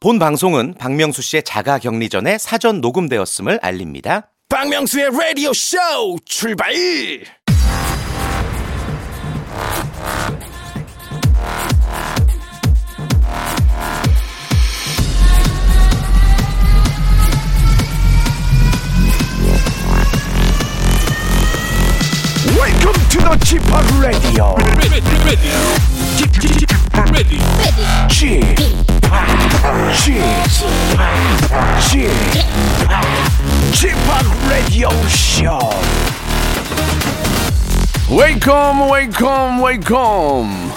본 방송은 박명수 씨의 자가 격리 전에 사전 녹음되었음을 알립니다. 박명수의 라디오 쇼 출발! Radio. Chip, Chip, Chip, Radio Show. 웨이컴 웨이컴 웨이컴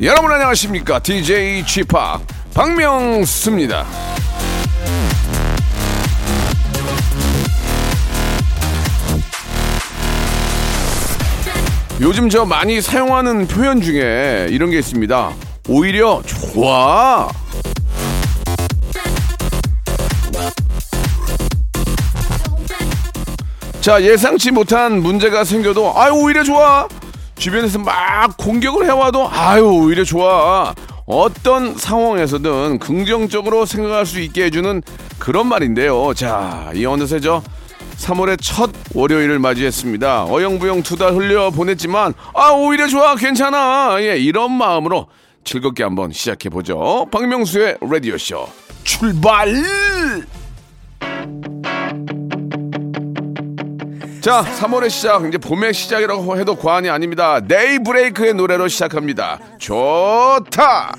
여러분 안녕하십니까 DJ g 파 박명수입니다 요즘 저 많이 사용하는 표현 중에 이런 게 있습니다. 오히려 좋아. 자 예상치 못한 문제가 생겨도 아유 오히려 좋아. 주변에서 막 공격을 해와도 아유 오히려 좋아. 어떤 상황에서든 긍정적으로 생각할 수 있게 해주는 그런 말인데요. 자 이 어느새 저 3월의 첫 월요일을 맞이했습니다 어영부영 두 달 흘려 보냈지만 아 오히려 좋아 괜찮아 예 이런 마음으로 즐겁게 한번 시작해 보죠 박명수의 라디오 쇼 출발 자, 3월의 시작, 이제 봄의 시작이라고 해도 과언이 아닙니다. 네이 브레이크의 노래로 시작합니다. 좋다!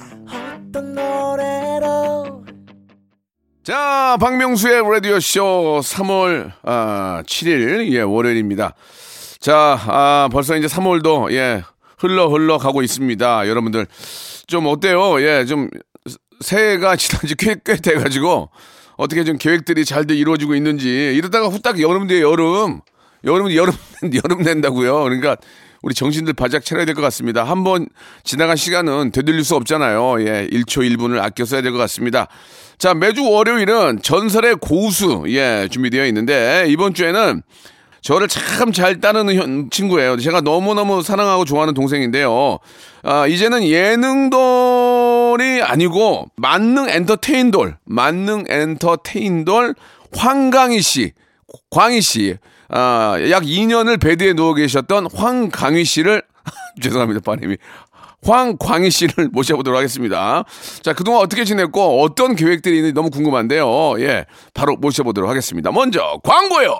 자, 박명수의 라디오쇼 3월 아, 7일, 예, 월요일입니다. 자, 아, 벌써 이제 3월도, 예, 흘러 흘러 가고 있습니다. 여러분들, 좀 어때요? 예, 좀, 새해가 지난 지 꽤, 꽤 돼가지고, 어떻게 좀 계획들이 잘돼 이루어지고 있는지, 이러다가 후딱 여름 뒤에 여름, 여름은 여름 여름 낸다고요. 그러니까 우리 정신들 바짝 차려야 될 것 같습니다. 한번 지나간 시간은 되돌릴 수 없잖아요. 예, 1초 1분을 아껴 써야 될 것 같습니다. 자, 매주 월요일은 전설의 고수 예, 준비되어 있는데 이번 주에는 저를 참 잘 따르는 현- 친구예요. 제가 너무너무 사랑하고 좋아하는 동생인데요. 아, 이제는 예능돌이 아니고 만능 엔터테인돌, 만능 엔터테인돌 황강희 씨, 광희 씨. 아, 약 2년을 베드에 누워 계셨던 황강희 씨를 죄송합니다, 빠님이. 황광희 씨를 모셔보도록 하겠습니다. 자, 그동안 어떻게 지냈고 어떤 계획들이 있는지 너무 궁금한데요. 예, 바로 모셔보도록 하겠습니다. 먼저 광고요.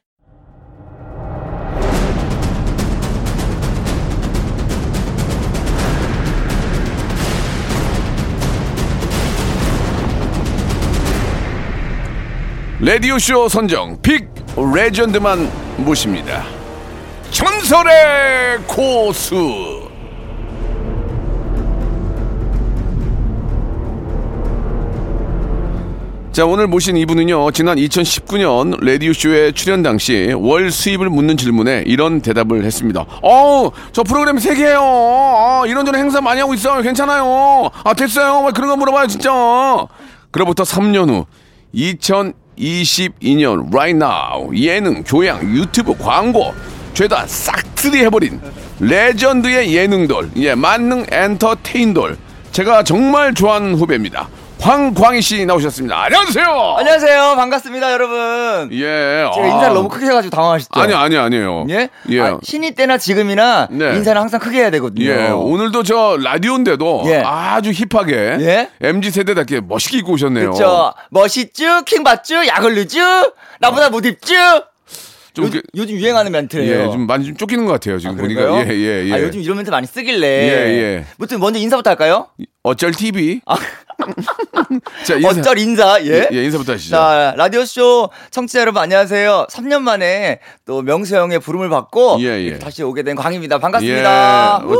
라디오쇼 선정 빅 레전드만 모십니다. 전설의 고수. 자, 오늘 모신 이분은요, 지난 2019년 라디오쇼에 출연 당시 월 수입을 묻는 질문에 이런 대답을 했습니다. 어우, 저 프로그램 세개예요 아, 이런저런 행사 많이 하고 있어요. 괜찮아요. 아, 됐어요. 왜 그런 거 물어봐요, 진짜. 그로부터 3년 후, 2022년 right now 예능, 교양, 유튜브, 광고 죄다 싹쓸이 해버린 레전드의 예능돌, 예, 만능 엔터테인돌. 제가 정말 좋아하는 후배입니다. 황광희 씨 나오셨습니다. 안녕하세요. 안녕하세요. 반갑습니다, 여러분. 예. 제가 인사를 너무 크게 해가지고 당황하셨죠? 아니 아니 아니에요. 예? 예. 아, 신이 때나 지금이나 네. 인사는 항상 크게 해야 되거든요. 예, 오늘도 저 라디오인데도 예. 아주 힙하게 예? MZ 세대답게 멋있게 입고 오셨네요. 그쵸. 멋있쥬, 킹받쥬, 약올르쥬, 나보다 못 입쥬. 좀 요, 그- 요즘 유행하는 멘트예요. 예, 좀 많이 좀 쫓기는 것 같아요. 지금 아, 보니까. 예, 예, 예. 아, 요즘 이런 멘트 많이 쓰길래. 예, 예. 무튼 먼저 인사부터 할까요? 어쩔 TV. 아. 자, 인사, 어쩔 인사, 예? 예, 인사부터 하시죠. 자, 라디오 쇼 청취자 여러분 안녕하세요. 3년 만에 또 명수 형의 부름을 받고 예, 예. 다시 오게 된 광입니다. 반갑습니다. 예.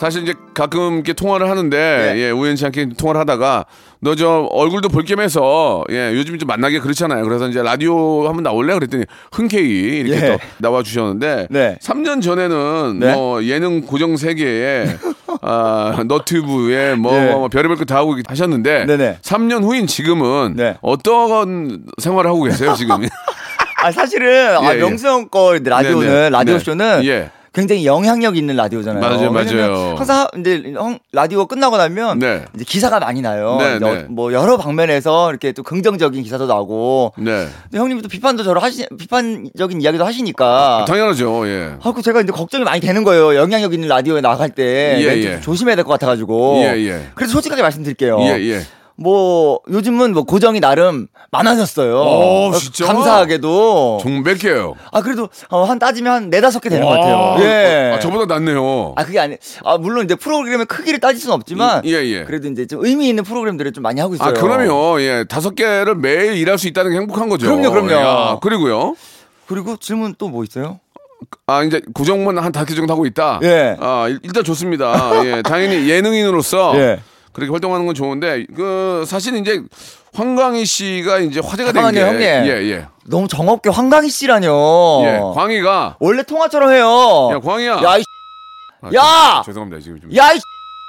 사실 이제 가끔 이렇게 통화를 하는데 네. 예, 우연치 않게 통화를 하다가 너 저 얼굴도 볼 겸해서 예, 요즘 좀 만나기 그렇잖아요. 그래서 이제 라디오 한번 나올래 그랬더니 흔쾌히 이렇게 예. 또 나와 주셨는데 네. 3년 전에는 네. 뭐 예능 고정 세계에 아, 너튜브에 뭐, 예. 뭐 별의별 거 다 하고 하셨는데 네네. 3년 후인 지금은 네. 어떤 생활을 하고 계세요, 지금? 아 사실은 아, 예, 예. 명수 형 거 라디오는 네네. 라디오 네. 쇼는 예. 굉장히 영향력 있는 라디오잖아요. 맞아요, 맞아요. 항상 이제 형 라디오 끝나고 나면 네. 이제 기사가 많이 나요. 네, 네. 어, 뭐 여러 방면에서 이렇게 또 긍정적인 기사도 나오고. 네. 근데 형님도 비판도 저를 하시 비판적인 이야기도 하시니까. 당연하죠, 예. 아, 그 제가 이제 걱정이 많이 되는 거예요. 영향력 있는 라디오에 나갈 때 예, 예. 좀 조심해야 될 것 같아가지고. 예, 예. 그래서 솔직하게 말씀드릴게요. 예, 예. 뭐 요즘은 뭐 고정이 나름 많아졌어요. 오, 진짜? 감사하게도. 종몇 개요? 아 그래도 어, 한 따지면 한 네다섯 개 되는 것 같아요. 예. 아, 저보다 낫네요. 아 그게 아니. 아 물론 이제 프로그램의 크기를 따질 수는 없지만. 예, 예. 그래도 이제 좀 의미 있는 프로그램들을 좀 많이 하고 있어요. 아, 그럼요. 예. 다섯 개를 매일 일할 수 있다는 게 행복한 거죠. 그럼요, 그럼요. 야, 그리고요. 그리고 질문 또 뭐 있어요? 아, 이제 구정문 한 다섯 개 정도 하고 있다. 예. 아, 일- 일단 좋습니다. 예. 당연히 예능인으로서 예. 그렇게 활동하는 건 좋은데 그 사실 이제 황광희 씨가 이제 화제가 된게 잠깐만요, 형님. 예, 예. 너무 정없게 황강희 씨라뇨. 예. 광희가 원래 통화처럼 해요. 야, 광희야. 야, 이 아, 야! 죄- 죄송합니다. 지금 좀 야, 이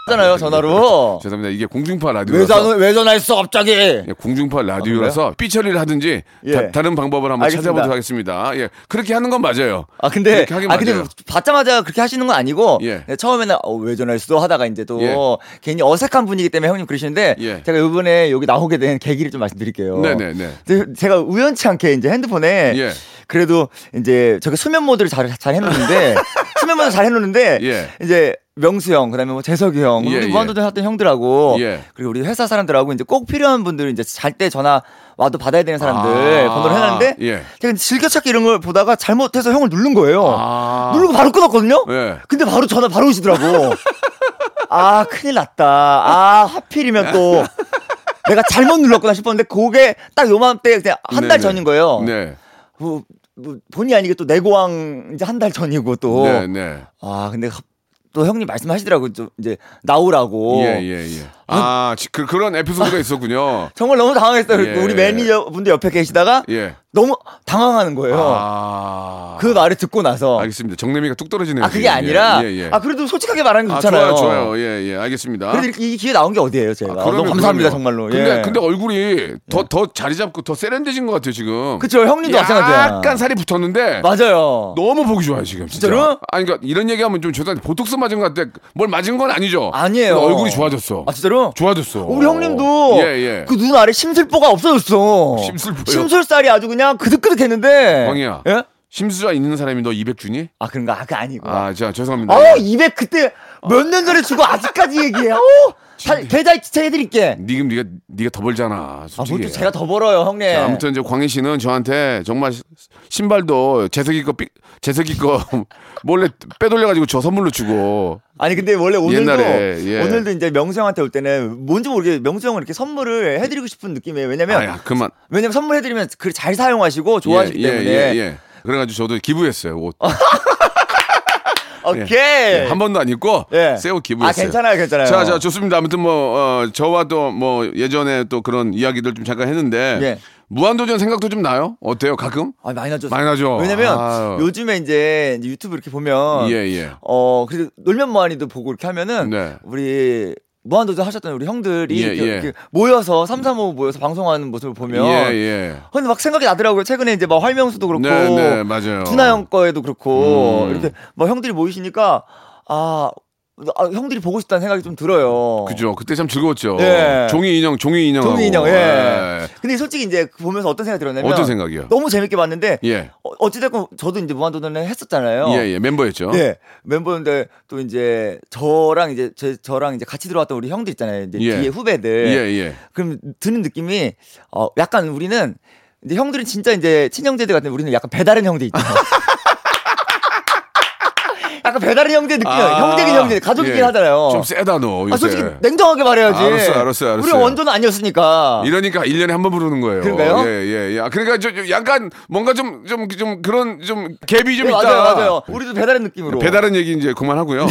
잖아요 전화로. 죄송합니다. 이게 공중파 왜, 라디오라서 전화, 왜 전화했어 갑자기? 예, 공중파 라디오라서 삐 처리를 하든지 예. 다, 른 방법을 한번 알겠습니다. 찾아보도록 하겠습니다. 예, 그렇게 하는 건 맞아요. 아 근데 그렇게 하긴 아 근데 맞아요. 받자마자 그렇게 하시는 건 아니고 예. 네, 처음에는 어, 왜 전화했어 하다가 이제 또 예. 괜히 어색한 분위기 때문에 형님 그러시는데 예. 제가 이번에 여기 나오게 된 계기를 좀 말씀드릴게요. 네네네. 근데 제가 우연치 않게 이제 핸드폰에 예. 그래도 이제 저게 수면 모드를 잘 잘 해놓는데 수면 모드 잘 해놓는데 예. 이제 명수 형 그다음에 뭐 재석이 형 예, 우리 예. 무한도전 했던 형들하고 예. 그리고 우리 회사 사람들하고 이제 꼭 필요한 분들 이제 잘 때 전화 와도 받아야 되는 사람들 아, 번호를 해놨는데 예. 제가 즐겨찾기 이런 걸 보다가 잘못해서 형을 누른 거예요. 아. 누르고 바로 끊었거든요. 예. 근데 바로 전화 바로 오시더라고. 아 큰일 났다. 아 하필이면 또 내가 잘못 눌렀구나 싶었는데 그게 딱 요맘때 그냥 한달 네네. 전인 거예요. 네. 뭐, 뭐 본의 아니게 또 내고왕 이제 한 달 전이고 또. 네, 네. 아 근데 갑- 또 형님 말씀하시더라고 좀 이제 나오라고. 예, 예, 예. 아, 지- 그, 그런 에피소드가 있었군요. 정말 너무 당황했어요. 예. 우리 매니저 분도 옆에 계시다가 예. 너무 당황하는 거예요. 아. 그 말을 듣고 나서. 알겠습니다. 정내미가 뚝 떨어지네요. 아 그게 지금. 아니라 예, 예, 예. 아 그래도 솔직하게 말하는 게 아, 좋잖아요. 좋아요, 좋아요. 예, 예. 알겠습니다. 그래도 이렇게 이 기회 나온 게 어디예요, 제가. 아, 너무 그럼요, 감사합니다, 그럼요. 정말로. 근데, 예. 근데 얼굴이 더, 더 자리 잡고 더 세련되신 것 같아요, 지금. 그쵸, 형님도 마찬가지야. 약간 살이 붙었는데. 맞아요. 너무 보기 좋아요 지금 진짜. 진짜로? 아니 그러니까 이런 얘기하면 좀 죄송한데 보톡스 맞은 것 같아. 뭘 맞은 건 아니죠. 아니에요. 근데 얼굴이 좋아졌어. 아 진짜로? 좋아졌어. 우리 형님도 예 예. 그 눈 아래 심술보가 없어졌어. 심술보요? 심술살이 아주 그냥 그득그득했는데. 광희야. 예? 심수자 있는 사람이 너 200 주니? 아 그런가? 아, 그 아니고. 아, 자 죄송합니다. 어, 200 그때 몇 년 전에 주고 아직까지 얘기해. 어, 다, 계좌 이체 해드릴게. 니금 네가 네가 더 벌잖아. 아, 솔직히. 뭐또 제가 더 벌어요, 형님. 자, 아무튼 이제 광희 씨는 저한테 정말 시- 신발도 재석이 거 삐- 재석이 거 몰래 빼돌려 가지고 저 선물로 주고. 아니 근데 원래 오늘도 옛날에, 예. 오늘도 이제 명수 형한테 올 때는 뭔지 모르게 명수 형은 이렇게 선물을 해드리고 싶은 느낌이에요. 왜냐면 아야 그만. 왜냐면 선물해드리면 그 잘 사용하시고 좋아하시기 예, 때문에. 예, 예. 그래가지고 저도 기부했어요 옷. 오케이. 예, 한 번도 안 입고 예. 새옷 기부했어요. 아 괜찮아요, 괜찮아요. 자, 자, 좋습니다. 아무튼 뭐, 어, 저와 또 뭐 예전에 또 그런 이야기들 좀 잠깐 했는데. 예. 무한도전 생각도 좀 나요? 어때요? 가끔? 아 많이 나죠. 많이 나죠. 왜냐면 아유. 요즘에 이제 유튜브 이렇게 보면 예, 예. 어 그래도 놀면 뭐하니도 보고 이렇게 하면은 네. 우리 무한도전 하셨던 우리 형들이 예, 이렇게, 예. 이렇게 모여서 삼삼오 모여서 방송하는 모습을 보면 예, 예. 근데 막 생각이 나더라고요. 최근에 이제 막 활명수도 그렇고 네, 네, 맞아요. 두나 형 거에도 그렇고 음. 이렇게 막 형들이 모이시니까 아, 아, 형들이 보고 싶다는 생각이 좀 들어요. 그죠. 그때 참 즐거웠죠. 예. 종이 인형, 종이 인형. 종이 인형, 예. 근데 솔직히 이제 보면서 어떤 생각이 들었냐면 어떤 생각이요? 너무 재밌게 봤는데 예. 어, 어찌됐건 저도 이제 무한도전을 했었잖아요. 예, 예. 멤버였죠. 네 멤버인데 또 이제 저랑 이제 제 저랑 이제 같이 들어왔던 우리 형들 있잖아요. 이제 예. 뒤에 후배들. 예, 예. 그럼 드는 느낌이 어 약간 우리는 이제 형들은 진짜 이제 친형제들 같은 우리는 약간 배다른 형제 있죠. 약간 배다른 형제 느낌, 이 형제긴 형제, 가족이긴 예. 하잖아요. 좀 세다, 너. 요새. 아, 솔직히 냉정하게 말해야지. 알았어요, 알았어요, 알았어요. 우리 원조는 아니었으니까. 이러니까 1 년에 한 번 부르는 거예요. 그런가요? 예, 예, 예. 아, 그러니까 저, 저 약간 뭔가 좀, 좀, 좀 그런 좀 갭이 좀 네, 있다. 맞아요, 맞아요. 우리도 배다른 느낌으로. 배달은 얘기 이제 그만하고요.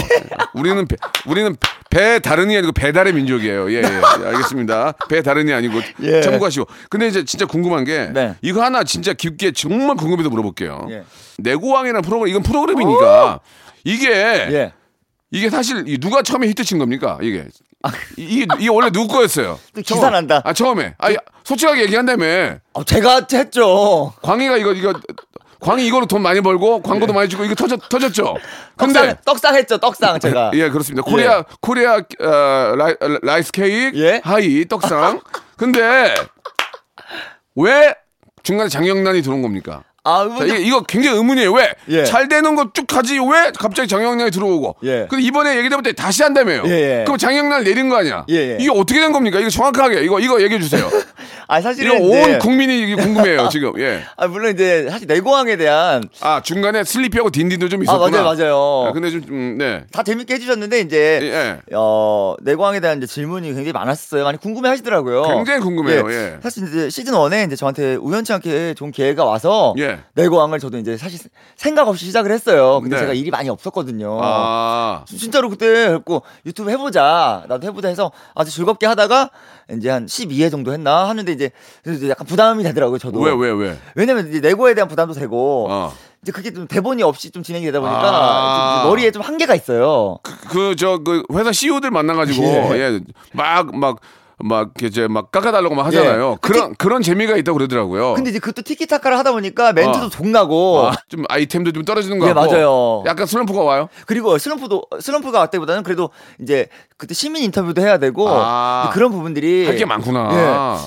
우리는 배, 우리는 배 다른이 아니고 배달의 민족이에요. 예, 예. 알겠습니다. 배 다른이 아니고 예. 참고하시고. 근데 이제 진짜 궁금한 게 네. 이거 하나 진짜 깊게 정말 궁금해서 물어볼게요. 예. 내고왕이라는 프로그램 이건 프로그램이니까 이게 예. 이게 사실 이 누가 처음에 히트 친 겁니까? 이게 이게, 이게 원래 누구 거였어요? 또 기사 난다. 아 처음에. 아 솔직하게 얘기한다며. 어, 제가 했죠. 광희가 이거 이거 광희 이거로 돈 많이 벌고 광고도 많이 주고 이거 터졌 터졌죠. 근데 떡상, 떡상 했죠. 떡상 제가. 예 그렇습니다. Korea Korea 어, 라이, rice cake 예? high 떡상. 근데 왜 중간에 장영란이 들어온 겁니까? 아, 자, 이게, 이거 굉장히 의문이에요. 왜? 예. 잘 되는 거 쭉 가지 왜 갑자기 장영란이 들어오고? 예. 근데 이번에 얘기되면 때 다시 한다며요. 예, 예. 그럼 장영란 내린 거 아니야? 예, 예. 이게 어떻게 된 겁니까? 이거 정확하게 이거 이거 얘기해 주세요. 아, 이거 사실은 온 이제- 국민이 이게 궁금해요 지금. 예. 아, 물론 이제 사실 내고왕에 대한 아 중간에 슬리피하고 딘딘도 좀 아, 있었구나. 맞아요, 맞아요. 아, 근데 좀 음, 네. 다 재밌게 해 주셨는데 이제 예. 어 내고왕에 대한 이제 질문이 굉장히 많았어요. 많이 궁금해 하시더라고요. 굉장히 궁금해요. 예. 사실 이제 시즌 1에 이제 저한테 우연치 않게 좋은 기회가 와서 예. 내고왕을 저도 이제 사실 생각 없이 시작을 했어요. 근데 네. 제가 일이 많이 없었거든요. 아. 진짜로 그때 그랬고 유튜브 해보자 나도 해보자 해서 아주 즐겁게 하다가 이제 한 12회 정도 했나 하는데 이제 약간 부담이 되더라고요 저도 왜 왜 왜? 왜냐면 이제 내고에 대한 부담도 되고 어. 이제 그게 좀 대본이 없이 좀 진행이 되다 보니까 아. 좀 머리에 좀 한계가 있어요. 그 저그 회사 CEO들 만나가지고 예. 예. 막막 막 이제 막 깎아달라고 막 하잖아요. 예. 그런 그런 재미가 있다고 그러더라고요. 근데 이제 그것도 티키타카를 하다 보니까 멘트도 어. 동나고 아, 좀 아이템도 좀 떨어지는 거 예, 같고. 맞아요. 약간 슬럼프가 와요. 그리고 슬럼프도 슬럼프가 왔다기보다는 그래도 이제 그때 시민 인터뷰도 해야 되고 아. 그런 부분들이 할 게 많구나. 예,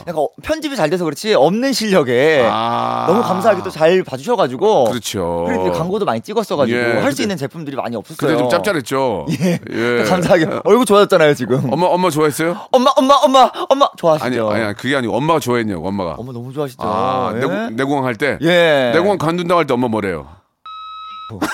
약간 어, 편집이 잘 돼서 그렇지 없는 실력에 아. 너무 감사하게 또 잘 봐주셔가지고 그렇죠. 그리고 광고도 많이 찍었어가지고 예, 할 근데- 수 있는 제품들이 많이 없었어요. 근데 좀 짭짤했죠. 예. 감사하게 얼굴 좋아졌잖아요 지금. 엄마 엄마 좋아했어요? 엄마 엄마 엄마 엄마 좋아하시죠? 아니 아니 그게 아니고 엄마가 좋아했냐고 엄마가. 엄마 너무 좋아하시죠. 아 예. 내고 내공항 할 때. 예. 내공항 관둔다고 할 때 엄마 뭐래요?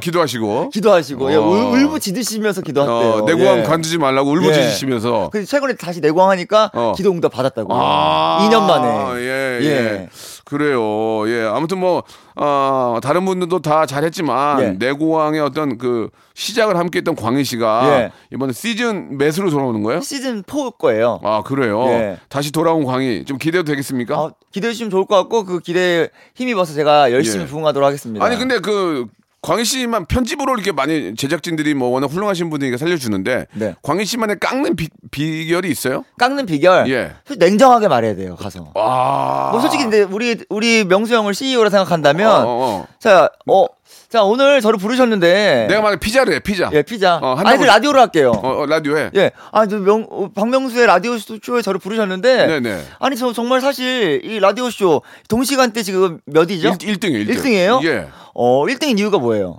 기도하시고. 기도하시고 예, 어. 울, 울부짖으시면서 기도하대요. 어, 내고항 예. 관두지 말라고 울부짖으시면서. 그래서 최근에 다시 내고항 하니까 어. 기도 응답 받았다고. 아, 2년 만에. 예, 예. 예. 그래요. 예. 아무튼 뭐, 어, 다른 분들도 다 잘했지만, 예. 내고왕의 어떤 그 시작을 함께 했던 광희 씨가 예. 이번에 시즌 몇으로 돌아오는 거예요? 시즌 4 거예요. 아, 그래요. 예. 다시 돌아온 광희. 좀 기대도 되겠습니까? 아, 기대해 주시면 좋을 것 같고 그 기대에 힘입어서 제가 열심히 예. 부응하도록 하겠습니다. 아니, 근데 그, 광희 씨만 편집으로 이렇게 많이 제작진들이 뭐 워낙 훌륭하신 분이니까 살려주는데 네. 광희 씨만의 깎는 비, 비결이 있어요? 깎는 비결 예. 냉정하게 말해야 돼요. 가서. 와. 뭐 솔직히 근데 우리 우리 명수 형을 CEO라 생각한다면 어, 어, 어. 자, 어, 자 오늘 저를 부르셨는데 내가 말해 피자를 해, 피자. 예 피자. 어, 한다고- 아니 그 라디오로 할게요. 어, 어, 라디오에. 예, 아 저 명 어, 박명수의 라디오 쇼에 저를 부르셨는데 네네. 아니 저 정말 사실 이 라디오 쇼 동시간대 지금 몇이죠? 1, 등이에요 1등. 1등이에요? 예. 어 1등인 이유가 뭐예요?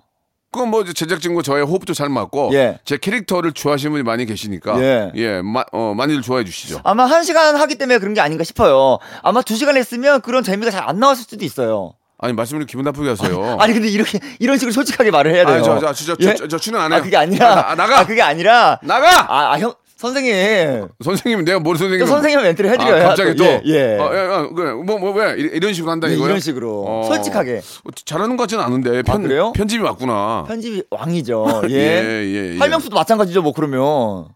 그건 뭐 제작진과 저의 호흡도 잘 맞고 예. 제 캐릭터를 좋아하시는 분이 많이 계시니까 예. 예, 마, 어, 많이들 좋아해 주시죠. 아마 한 시간 하기 때문에 그런 게 아닌가 싶어요. 아마 두 시간 했으면 그런 재미가 잘 안 나왔을 수도 있어요. 아니 말씀을 기분 나쁘게 하세요. 아니 근데 이렇게 이런 식으로 솔직하게 말을 해야 돼요. 아니, 저, 저, 진짜 예? 저, 저, 저 출연 안 해요. 아 그게 아니라 아, 나- 아, 나 가. 아, 그게 아니라 나가. 아, 아, 형 선생님 선생님 내가 뭘 선생님? 또 선생님 멘트를 해드려야 아, 갑자기 또. 예, 예. 어, 예, 어, 그래. 뭐, 뭐, 왜? 이런- 식으로 한다 예, 이거요? 이런 식으로 어. 솔직하게 어, 잘하는 것 같지는 않은데. 편, 그래요? 편집이 맞구나. 편집이 왕이죠. 예. 예, 예, 예. 활명수도 마찬가지죠. 뭐 그러면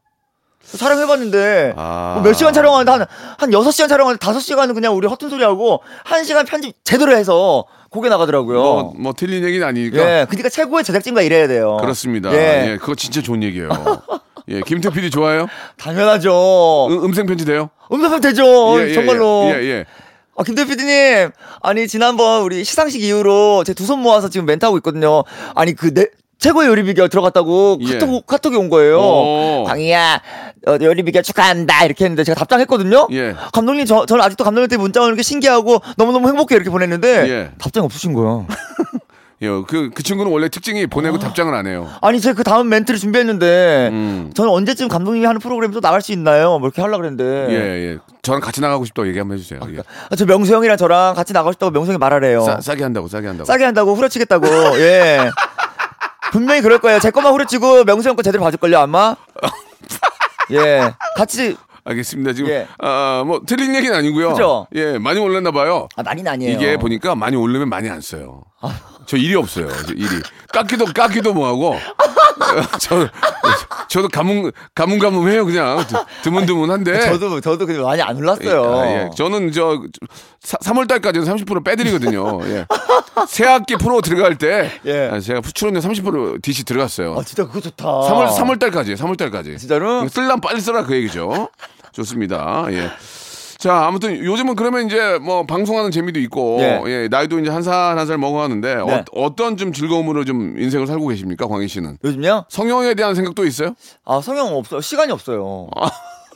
촬영해봤는데 아. 뭐 몇 시간 촬영하는데 한한 여섯 시간 촬영하는데 다섯 시간은 그냥 우리 허튼 소리 하고 한 시간 편집 제대로 해서 곡에 나가더라고요. 뭐, 뭐 틀린 얘기는 아니니까. 예, 그러니까 최고의 제작진과 일해야 돼요. 그렇습니다. 예, 예. 그거 진짜 좋은 얘기예요. 예, 김태 PD 좋아요? 당연하죠. 음, 음성 편지 돼요? 음성편 되죠. 예, 예, 정말로. 예, 예. 아, 김대 PD님, 아니, 지난번 우리 시상식 이후로 제 두 손 모아서 지금 멘트하고 있거든요. 아니, 그, 내, 최고의 요리 비결 들어갔다고 예. 카톡, 카톡이 온 거예요. 오. 광희야, 어, 요리 비결 축하한다. 이렇게 했는데 제가 답장했거든요. 예. 감독님, 저, 저는 아직도 감독님한테 문자 오는 게 신기하고 너무너무 행복해. 이렇게 보냈는데 예. 답장이 없으신 거예요. 예, 그, 그 친구는 원래 특징이 보내고 답장을 안 해요. 아니, 제가 그 다음 멘트를 준비했는데 음. 저는 언제쯤 감독님이 하는 프로그램에 또 나갈 수 있나요? 뭐 이렇게 하려고 그랬는데. 예, 예. 저랑 같이 나가고 싶다고 얘기 한번 해주세요. 예. 아, 저 명수 형이랑 저랑 같이 나가고 싶다고 명수 형이 말하래요. 싸, 싸게 한다고, 싸게 한다고. 싸게 한다고 후려치겠다고. 예. 분명히 그럴 거예요. 제 것만 후려치고 명수 형 거 제대로 봐줄걸요 아마. 예. 같이 알겠습니다. 지금 예. 아, 뭐 틀린 얘기는 아니고요. 그죠? 예, 많이 올랐나 봐요. 아 많이는 아니에요. 이게 보니까 많이 오르면 많이 안 써요. 저 일이 없어요. 저 일이 깎기도 깎기도 뭐하고 저 저도 가뭄 가뭄 가뭄해요 그냥 드- 드문드문한데. 저도 저도 근데 많이 안 올랐어요. 아, 예. 저는 저 3월 달까지는 30% 빼드리거든요. 예. 새 학기 프로 들어갈 때 예. 아, 제가 출연료 30% DC 들어갔어요. 아 진짜 그거 좋다. 3월 3월 달까지 3월 달까지. 진짜로? 쓸람 빨리 써라 그 얘기죠. 좋습니다. 예. 자, 아무튼 요즘은 그러면 이제 뭐 방송하는 재미도 있고 예. 예, 나이도 이제 한 살 한 살 먹어가는데 네. 어, 떤좀 즐거움으로 좀 인생을 살고 계십니까, 광희 씨는? 요즘요? 성형에 대한 생각도 있어요? 아 성형 없어. 시간이 없어요.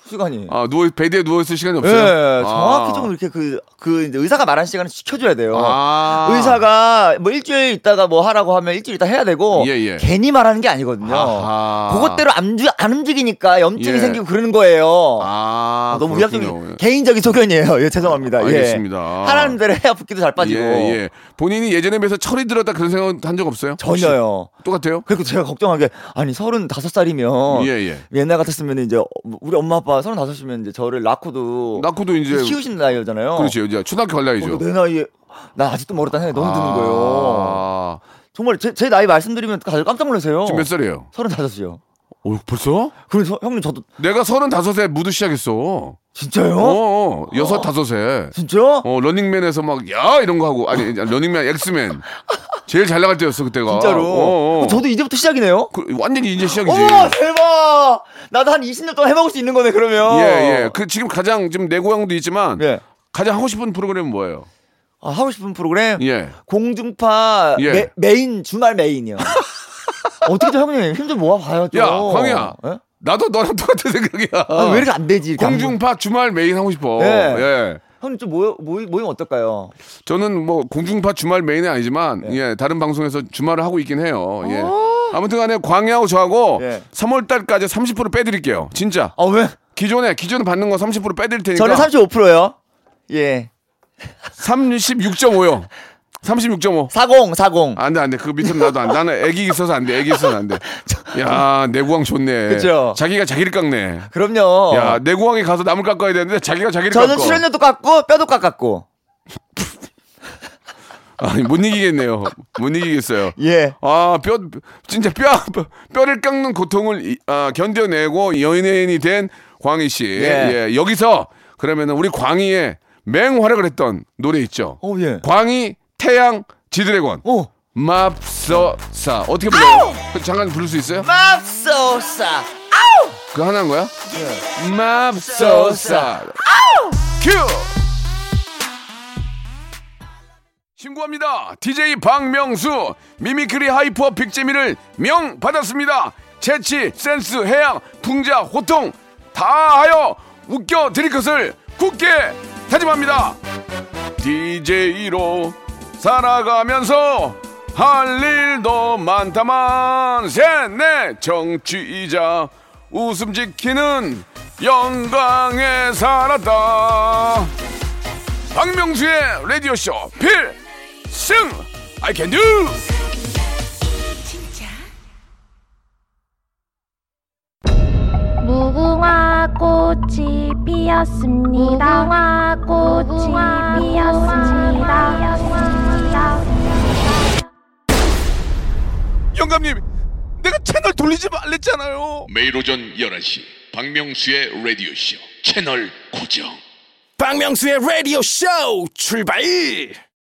시간이. 아, 누워 베드에 누워 있을 시간이 예, 없어요? 정확히 아. 조금 이렇게 그, 그 이제 의사가 말한 시간을 지켜줘야 돼요. 아. 의사가 뭐 일주일 있다가 뭐 하라고 하면 일주일 있다 해야 되고 예, 예. 괜히 말하는 게 아니거든요. 아하. 그것대로 안, 주- 안 움직이니까 염증이 예. 생기고 그러는 거예요. 아, 아, 너무. 위압적인 개인적인 소견이에요. 예, 죄송합니다. 예. 알겠습니다. 하라는 대로 해야 붓기도 잘 빠지고. 예, 예. 본인이 예전에 비해서 철이 들었다 그런 생각 한 적 없어요? 전혀요. 똑같아요? 그리고 제가 걱정한 게 아니 서른 다섯 살이면 예, 예. 옛날 같았으면 이제 우리 엄마 아빠 서른다섯이면 이제 저를 낳고도 낳고도 이제 키우신 나이잖아요. 그렇죠. 이제 초등학교 갈 나이죠. 어, 내 나이에 나 아직도 멀었다는 생각이 너무 드는 거예요. 아, 정말 제, 제 나이 말씀드리면 다들 깜짝 놀라세요. 지금 몇 살이에요? 서른다섯이요. 어, 벌써? 그래서 형님 저도 내가 서른다섯에 무도 시작했어. 진짜요? 어, 어, 여섯 다섯에. 진짜? 어, 러닝맨에서 막, 야! 이런 거 하고. 아니, 러닝맨, 엑스맨. 제일 잘 나갈 때였어, 그때가. 진짜로? 어, 어. 저도 이제부터 시작이네요. 그, 완전히 이제 시작이지. 어머 대박! 나도 한 20년 동안 해먹을 수 있는 거네 그러면. 예, 예. 그, 지금 가장, 지금 내 고향도 있지만, 예. 가장 하고 싶은 프로그램은 뭐예요? 아, 하고 싶은 프로그램 예. 공중파 예. 메, 인 주말 메인이요. 어떻게 좀 형님 힘 좀 모아봐요 좀. 야, 광희야. 예? 나도 너랑 똑같은 생각이야. 아, 왜 이렇게 안 되지? 이렇게 안 공중파 주말 메인 하고 싶어. 예. 예. 형님 좀 모여 모이, 모이면 어떨까요? 저는 뭐 공중파 주말 메인은 아니지만 네. 예 다른 방송에서 주말을 하고 있긴 해요. 예. 아무튼 간에 광희하고 저하고 예. 3월 달까지 30% 빼드릴게요. 진짜 아 왜? 기존에 기존에 받는 거 30% 빼드릴 테니까. 저는 35%요. 예. 36.5요. 36.5. 40 40. 안 돼 안 돼 그 밑으로 나도 안. 나는 애기 있어서 안 돼. 애기 있어서 안 돼. 야 내구왕 좋네. 그죠? 자기가 자기를 깎네. 그럼요. 야 내구왕이 가서 남을 깎아야 되는데 자기가 자기를 저는 깎어. 출연료도 깎고 뼈도 깎았고. 아니 못 이기겠네요. 못 이기겠어요. 예. 아, 뼈, 진짜 뼈, 뼈를 깎는 고통을 이- 아, 견뎌내고 연예인이 된 광희 씨. 예. 예. 여기서 그러면은 우리 광희의 맹활약을 했던 노래 있죠. 어 예. 광희, 태양, 지드래곤. 오. 맙소사. 어떻게 불러요? 그 잠깐 부를 수 있어요? 맙소사. 그 하나인 거야? 예. 맙소사. 큐! 신고합니다. DJ 박명수 미미크리 하이퍼 빅재미를 명 받았습니다. 재치, 센스, 해학, 풍자, 호통 다 하여 웃겨 드릴 것을 굳게 다짐합니다. DJ로 살아가면서 할 일도 많다만 셋넷 정취이자 웃음 지키는 영광에 살았다. 박명수의 라디오쇼 필승 I can do 무궁화 꽃이 피었습니다. 무궁화 꽃이 피었습니다. 영감님 내가 채널 돌리지 말랬잖아요 매일 오전 11시 박명수의 라디오 쇼 채널 고정 박명수의 라디오 쇼 출발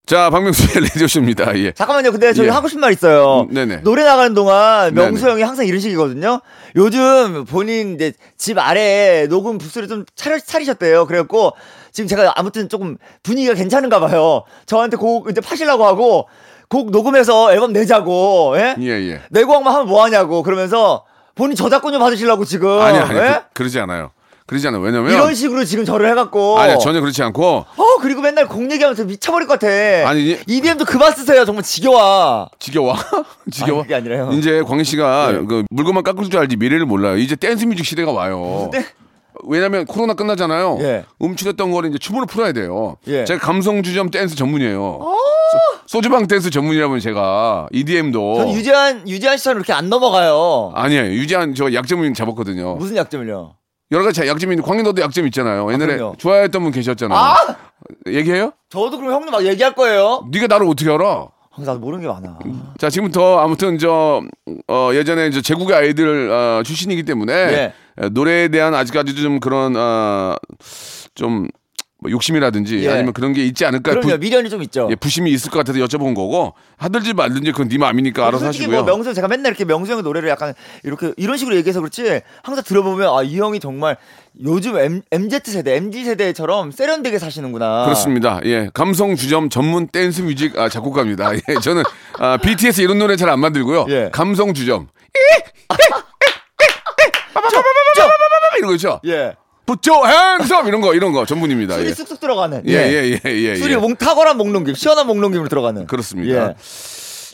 자 박명수의 라디오 쇼입니다 예. 잠깐만요. 근데 저희 예. 하고 싶은 말 있어요. 음, 네네. 노래 나가는 동안 명수 네네. 형이 항상 이런 식이거든요. 요즘 본인 이제 집 아래에 녹음 부스를 좀 차려, 차리셨대요. 그래갖고 지금 제가 아무튼 조금 분위기가 괜찮은가 봐요. 저한테 곡 이제 파시려고 하고 곡 녹음해서 앨범 내자고. 예? 예, 예. 네고왕만 하면 뭐 하냐고. 그러면서 본인 저작권 좀 받으시려고 지금. 아니 아니 예? 그, 러지 않아요 그러지 않아요 왜냐면 이런 식으로 지금 저를 해 갖고. 아니 전혀 그렇지 않고 어 그리고 맨날 곡 얘기하면서 미쳐버릴 것 같아. 아니, 이- EDM도 그만 쓰세요. 정말 지겨워. 지겨워 지겨워 아니, 그게 아니라요. 이제 광희 씨가 그 물건만 깎을 줄 알지 미래를 몰라요 이제 댄스 뮤직 시대가 와요 댄- 왜냐면 코로나 끝나잖아요 예. 음출했던 거를 이제 춤으로 풀어야 돼요 예. 제가 감성 주점 댄스 전문이에요 소, 주방 댄스 전문이라면 제가 EDM도 전 유재한 유재한 씨처럼 이렇게 안 넘어가요. 아니에요 유지한 저 약점을 잡았거든요 무슨 약점을요? 여러 가지 약점이 있는 광인도도 약점 있잖아요. 옛날에 그럼요. 좋아했던 분 계셨잖아요. 아! 얘기해요? 저도 그럼 형님 막 얘기할 거예요. 네가 나를 어떻게 알아? 아, 나도 모르는 게 많아. 자, 지금부터 아무튼 저, 어, 예전에 이제 제국의 아이들, 어, 출신이기 때문에, 예. 에, 노래에 대한 아직까지도 좀 그런, 어, 좀, 뭐 욕심이라든지 예. 아니면 그런 게 있지 않을까. 그럼요. 부, 미련이 좀 있죠. 예, 부심이 있을 것 같아서 여쭤본 거고, 하든지 말든지 그건 네 마음이니까 알아서 하시고요. 뭐 명수 제가 맨날 이렇게 명수 형 노래를 약간 이렇게 이런 식으로 얘기해서 그렇지 항상 들어보면 아 이 형이 정말 요즘 M, MZ 세대, MZ 세대처럼 세련되게 사시는구나. 그렇습니다. 예, 감성 주점 전문 댄스 뮤직 아, 작곡가입니다. 예, 저는 아, BTS 이런 노래 잘 안 만들고요. 예. 감성 주점. 이런 거 있죠. 예. Hands up 이런 거 이런 거 전문입니다. 술이 예. 쑥쑥 들어가는. 예, 예, 예, 예, 술이 예. 몽 탁월한 목넘김, 시원한 목넘김으로 들어가는. 그렇습니다. 예.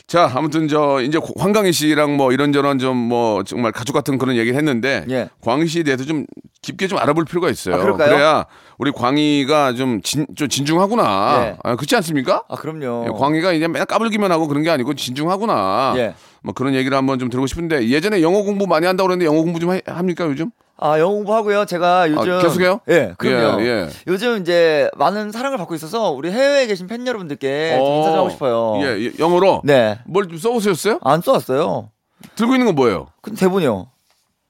자, 아무튼 저 이제 황강희 씨랑 뭐 이런저런 좀 뭐 정말 가족 같은 그런 얘기를 했는데 예. 광희 씨에 대해서 좀 깊게 좀 알아볼 필요가 있어요. 아, 그럴까요? 래야 우리 광희가 좀, 진, 좀 진중하구나. 예. 아, 그렇지 않습니까? 아 그럼요. 예, 광희가 이제 맨날 까불기만 하고 그런 게 아니고 진중하구나. 예. 뭐 그런 얘기를 한번 좀 들고 싶은데 예전에 영어 공부 많이 한다고 그랬는데 영어 공부 좀 하- 합니까 요즘? 아 영어 공부하고요. 제가 요즘 아, 계속해요? 예, 그럼요. 예, 예. 요즘 이제 많은 사랑을 받고 있어서 우리 해외에 계신 팬 여러분들께 좀 인사 좀 하고 싶어요. 예, 예, 영어로 네. 뭘 좀 써보셨어요? 안 써왔어요. 들고 있는 건 뭐예요? 근데 대본이요.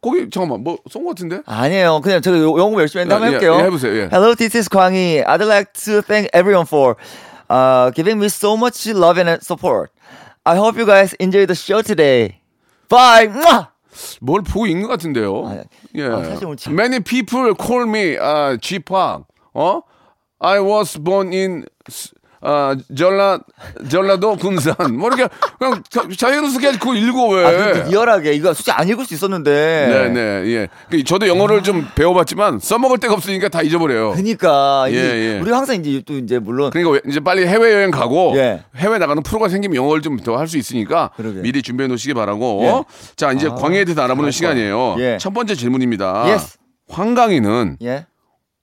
거기 잠깐만 뭐쏜 것 같은데? 아니에요. 그냥 제가 요- 영어 열심히 했는데 한번 예, 해볼게요. 예, 해보세요, 예. Hello, this is 광희. I'd like to thank everyone for uh, giving me so much love and support. I hope you guys enjoy the show today. Bye. 뭘 보고 있는 것 같은데요. 아, 예. 아, 사실 오늘 참- Many people call me uh, G-Park. 어? I was born in 아, 전라 전라도 군산. 뭐 이렇게 그냥 자- 자연스럽게 그거 읽어 왜? 아, 리얼하게 이거 솔직히 안 읽을 수 있었는데. 네, 네, 예. 그 저도 영어를 좀 배워봤지만 써먹을 데가 없으니까 다 잊어버려요. 이게 예, 예. 우리가 항상 이제 또 이제 물론 그러니까 왜- 이제 빨리 해외 여행 가고 예. 해외 나가는 프로가 생기면 영어를 좀 더 할 수 있으니까 그러게. 미리 준비해 놓으시기 바라고. 예. 자 이제 아, 광희에 대해서 알아보는. 시간이에요. 예. 첫 번째 질문입니다. Yes. 황광희는 예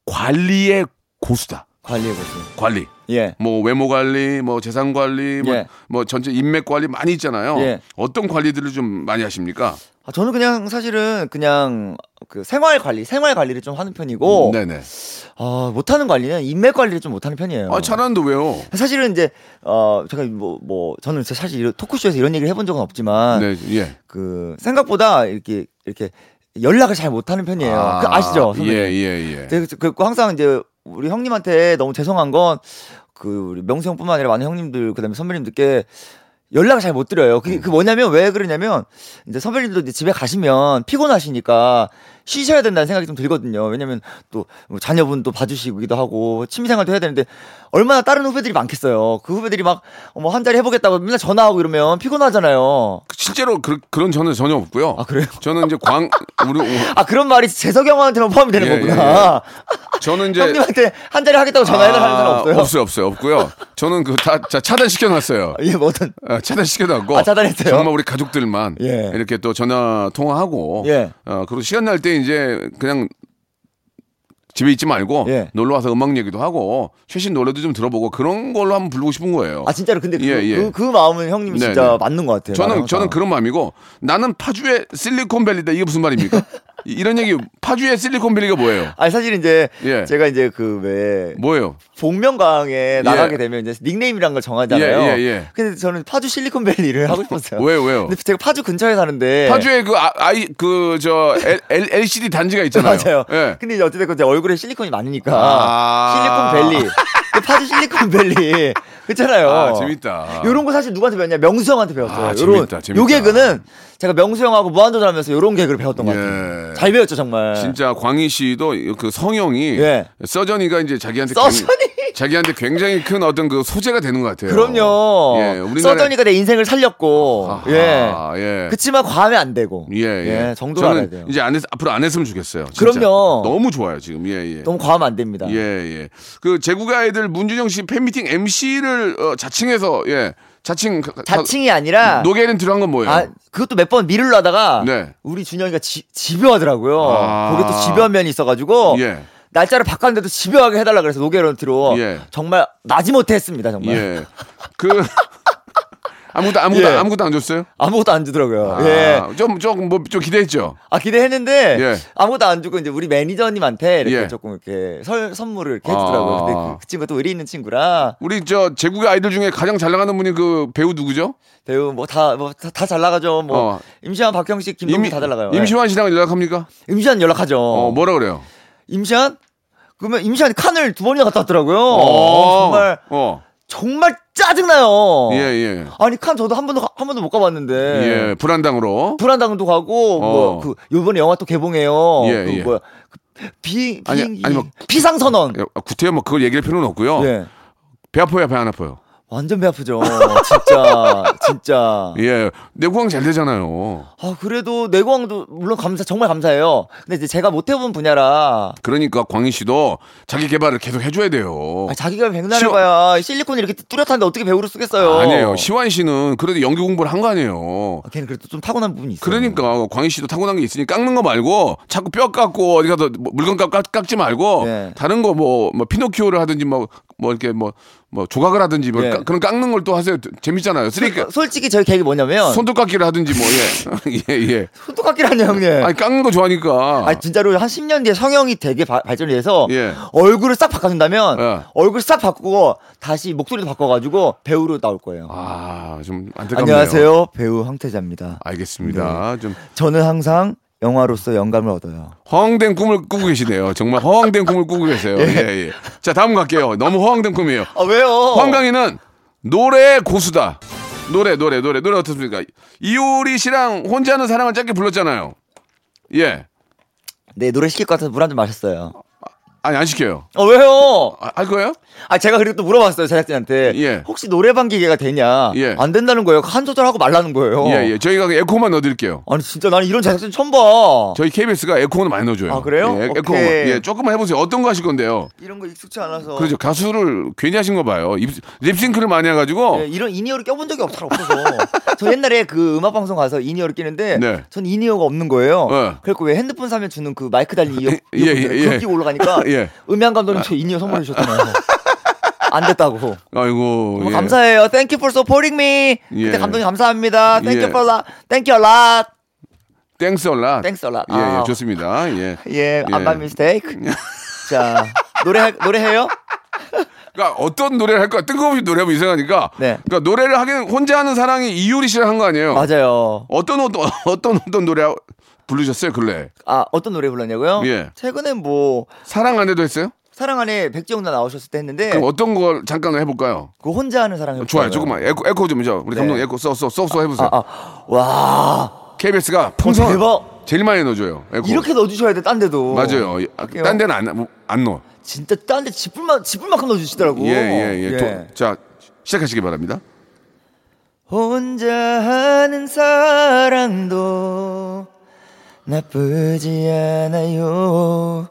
관리의 고수다. 관리해 보세요. 관리. 예. 뭐 외모 관리, 뭐 재산 관리, 뭐, 예. 뭐 전체 인맥 관리 많이 있잖아요. 예. 어떤 관리들을 좀 많이 하십니까? 아, 저는 그냥 사실은 그냥 그 생활 관리, 생활 관리를 좀 하는 편이고, 네네. 아, 못하는 관리는 인맥 관리를 좀 못하는 편이에요. 아 잘하는데 왜요? 사실은 이제 어 제가 뭐뭐 저는 사실 토크쇼에서 이런 얘기를 해본 적은 없지만 네, 예. 그 생각보다 이렇게 이렇게 연락을 잘 못하는 편이에요. 그 아시죠? 선배님? 예, 예, 예. 그래서 그 항상 이제 우리 형님한테 너무 죄송한 건 그 우리 명수 형뿐만 아니라 많은 형님들 그다음에 선배님들께 연락을 잘 못 드려요. 그게 그 뭐냐면 왜 그러냐면 이제 선배님도 이제 집에 가시면 피곤하시니까 쉬셔야 된다는 생각이 좀 들거든요. 왜냐면 또뭐 자녀분도 봐주시기도 하고 취미생활도 해야 되는데 얼마나 다른 후배들이 많겠어요. 그 후배들이 막 뭐 한 자리 해보겠다고 맨날 전화하고 이러면 피곤하잖아요. 실제로 그, 그런 저는 전혀 없고요. 아 그래요? 저는 이제 광 우리 아 그런 말이 재석이 형한테만 포함이 되는 예, 거구나. 저는 이제 형님한테 한 자리 하겠다고 전화해달라는 사람 아, 없어요. 없어요, 없어요, 없고요. 저는 그다 차단 시켜놨어요. 예, 뭐든. 차단 시켜놨고 아, 차단했어요? 정말 우리 가족들만 예. 이렇게 또 전화 통화하고 예. 어, 그리고 시간 날 때 이제 그냥 집에 있지 말고 예. 놀러 와서 음악 얘기도 하고 최신 노래도 좀 들어보고 그런 걸로 한번 부르고 싶은 거예요. 아 진짜로 근데 그, 예, 예. 그, 그 마음은 형님 네, 진짜 네. 맞는 것 같아요. 저는. 저는 그런 마음이고 나는 파주의 실리콘밸리다 이게 무슨 말입니까? 이- 이런 얘기 파주의 실리콘밸리가 뭐예요? 아니 사실 이제 예. 제가 이제 그 왜 뭐예요? 복면가왕에 나가게 되면 이제 닉네임이란 걸 정하잖아요. 예, 예, 예. 근데 저는 파주 실리콘밸리를 하고 싶었어요. 왜요, 왜요? 근데 제가 파주 근처에 사는데 파주에 그 아, 아이 그 저 LCD 단지가 있잖아요. 맞아요. 예. 근데 이제 어찌됐건 제 얼굴에 실리콘이 많으니까 아. 실리콘밸리 그 파주 실리콘밸리 그렇잖아요. 아, 재밌다. 요런 거 사실 누구한테 배웠냐? 명수 형한테 배웠어요. 아, 요런 재밌다, 재밌다. 요 개그는 제가 명수 형하고 무한도전 하면서 요런 개그를 배웠던 것 같아요. 예. 잘 배웠죠 정말. 진짜 광희 씨도 그 성형이 예. 서전이가 이제 자기한테 서전이? 굉- 자기한테 굉장히 큰 어떤 그 소재가 되는 것 같아요. 그럼요. 예, 우리나라 써더니가 내 인생을 살렸고. 아하, 예. 예. 그치만 과하면 안 되고. 예, 예. 정도로 알아야 저는 돼요. 이제 안 했, 앞으로 안 했으면 좋겠어요. 진짜. 그럼요. 너무 좋아요, 지금. 예, 예. 너무 과하면 안 됩니다. 예, 예. 그 제국의 아이들 문준영 씨 팬미팅 MC를 어, 자칭해서 예. 자칭 가- 자칭이 아니라 노게는 들어간 건 뭐예요? 아, 그것도 몇 번 미루려 하다가 네. 우리 준영이가 지, 집요하더라고요. 아. 거기 또 집요한 면이 있어가지고 예. 날짜를 바꿨는데도 집요하게 해달라 그래서 노게런트로 예. 정말 마지못해 했습니다 정말. 예. 그 아무것도 아무것도 예. 아무것도 안 줬어요? 아무것도 안 주더라고요. 아, 예. 좀 조금 뭐좀 기대했죠. 아 기대했는데 예. 아무것도 안 주고 이제 우리 매니저님한테 이렇게 예. 조금 이렇게 설 선물을 이렇게 해주더라고요. 아. 근데 그, 그 친구가 또 의리 있는 친구라 우리 저 제국의 아이들 중에 가장 잘 나가는 분이 그 배우 누구죠? 배우 뭐 다 뭐 다 잘 나가죠. 뭐 어. 임시완, 박형식, 김동기 다잘 나가요. 임시완 씨랑 연락합니까? 예. 임시완 연락하죠. 어, 뭐라 그래요? 임시완? 그러면 임시완이 칸을 두 번이나 갔다 왔더라고요. 어, 정말 어. 정말 짜증나요. 예, 예. 아니 칸 저도 한 번도 가- 한 번도 못 가봤는데. 예, 불안당으로. 불안당도 가고 어. 뭐 그 요번에 영화 또 개봉해요. 예, 그 예. 뭐야 그비 아니, 비행기 아니, 뭐- 비상선언. 예, 구태여 뭐 그걸 얘기할 필요는 없고요. 예. 배 아파요, 배 안 아파요? 완전 배 아프죠. 진짜 진짜. 예, 내구강 잘 되잖아요. 아 그래도 내고왕도 물론 감사 정말 감사해요. 근데 이제 제가 못 해본 분야라 그러니까 광희 씨도 자기 개발을 계속 해줘야 돼요. 아, 자기가 백날 시원- 해봐야 실리콘이 이렇게 뚜렷한데 어떻게 배우를 쓰겠어요. 아니에요. 시완 씨는 그래도 연기 공부를 한 거 아니에요. 아, 걔는 그래도 좀 타고난 부분이 있어요. 그러니까 광희 씨도 타고난 게 있으니 깎는 거 말고 자꾸 뼈 깎고 어디 가서 뭐 물건 깎, 깎- 깎지 말고 네. 다른 거뭐 뭐 피노키오를 하든지 뭐뭐 이렇게 뭐 뭐 조각을 하든지 뭐 네. 깎- 그런 깎는 걸 또 하세요. 재밌잖아요. 쓰니까 솔직히 저희 계획이 뭐냐면 손톱 깎기를 하든지 뭐 예. 예, 예. 손톱깎이라뇨 형님. 아니 깎는 거 좋아하니까. 아 진짜로 한 10년 뒤에 성형이 되게 바- 발전이 돼서 예. 얼굴을 싹 바꿔 준다면 예. 얼굴 싹 바꾸고 다시 목소리도 바꿔 가지고 배우로 나올 거예요. 아, 좀 안타깝네요. 안녕하세요 배우 황태자입니다. 알겠습니다. 좀 저는 항상 영화로서 영감을 얻어요. 허황된 꿈을 꾸고 계시네요. 정말 허황된 꿈을 꾸고 계세요. 예, 예. 자, 다음 갈게요. 너무 허황된 꿈이에요. 아 왜요? 황강희는 노래 고수다. 노래, 노래, 노래, 노래 어떻습니까? 이효리 씨랑 혼자 하는 사랑을 짧게 불렀잖아요. 예. 네 노래 시킬 것 같아서 물 한 잔 마셨어요. 아니, 안 시켜요. 아 왜요? 아, 할 거예요? 아 제가 그리고 또 물어봤어요 제작진한테 예. 혹시 노래방 기계가 되냐? 예. 안 된다는 거예요. 한 소절 하고 말라는 거예요. 예, 예. 저희가 에코만 넣어드릴게요. 아니 진짜 나는 이런 제작진 처음 봐. 저희 KBS가 에코는 많이 넣어줘요. 아, 그래요? 예, 에코. 오케이. 예, 조금만 해보세요. 어떤 거 하실 건데요? 이런 거 익숙치 않아서. 그렇죠. 가수를 괜히 하신 거 봐요. 입, 립싱크를 많이 해가지고. 예, 이런 in-ear를 껴본 적이 없어 없어서. 저 옛날에 그 음악 방송 가서 in-ear를 끼는데 네. 전 in-ear가 없는 거예요. 네. 그래갖고 왜 핸드폰 사면 주는 그 마이크 달린 이어 예, 예, 예. 그거 끼고 올라가니까 예. 음향 감독님 저 in-ear 선물해 주셨잖아요. 안 됐다고. 아이고. 예. 감사해요. Thank you for supporting me. 예. 그때 감독님 감사합니다. Thank 예. you for la, Thank you a lot. Thanks a lot. Thanks a lot. 예, 예, 아. 좋습니다. 예. 예, I'm my mistake. 자, 노래 노래해요? 그러니까 어떤 노래를 할까 뜬금없이 노래하면 이상하니까. 네. 그러니까 노래를 하긴 혼자 하는 사랑이 이효리 씨랑 한 거 아니에요? 맞아요. 어떤 어떤 어떤 어떤 노래 부르셨어요 근래? 아 어떤 노래 불렀냐고요? 예. 최근에 뭐 사랑 안 해도 했어요? 사랑 안에 백지영 나 나오셨을 때 했는데 그럼 어떤 걸 잠깐 해볼까요? 그 혼자 하는 사랑 좋아요, 조금만 에코 에코 좀 줘. 우리 감독 네. 에코 써써 써써 해보세요. 아, 아, 와 KBS가 풍선 대박. 제일 많이 넣어줘요. 에코. 이렇게 넣어주셔야 돼딴 데도 맞아요. 아. 딴 데는 안, 안 넣어. 진짜 딴 데 지풀만 지풀만큼 넣어주시더라고 예, 예, 예. 도- 자, 시작하시기 바랍니다. 혼자 하는 사랑도 나쁘지 않아요.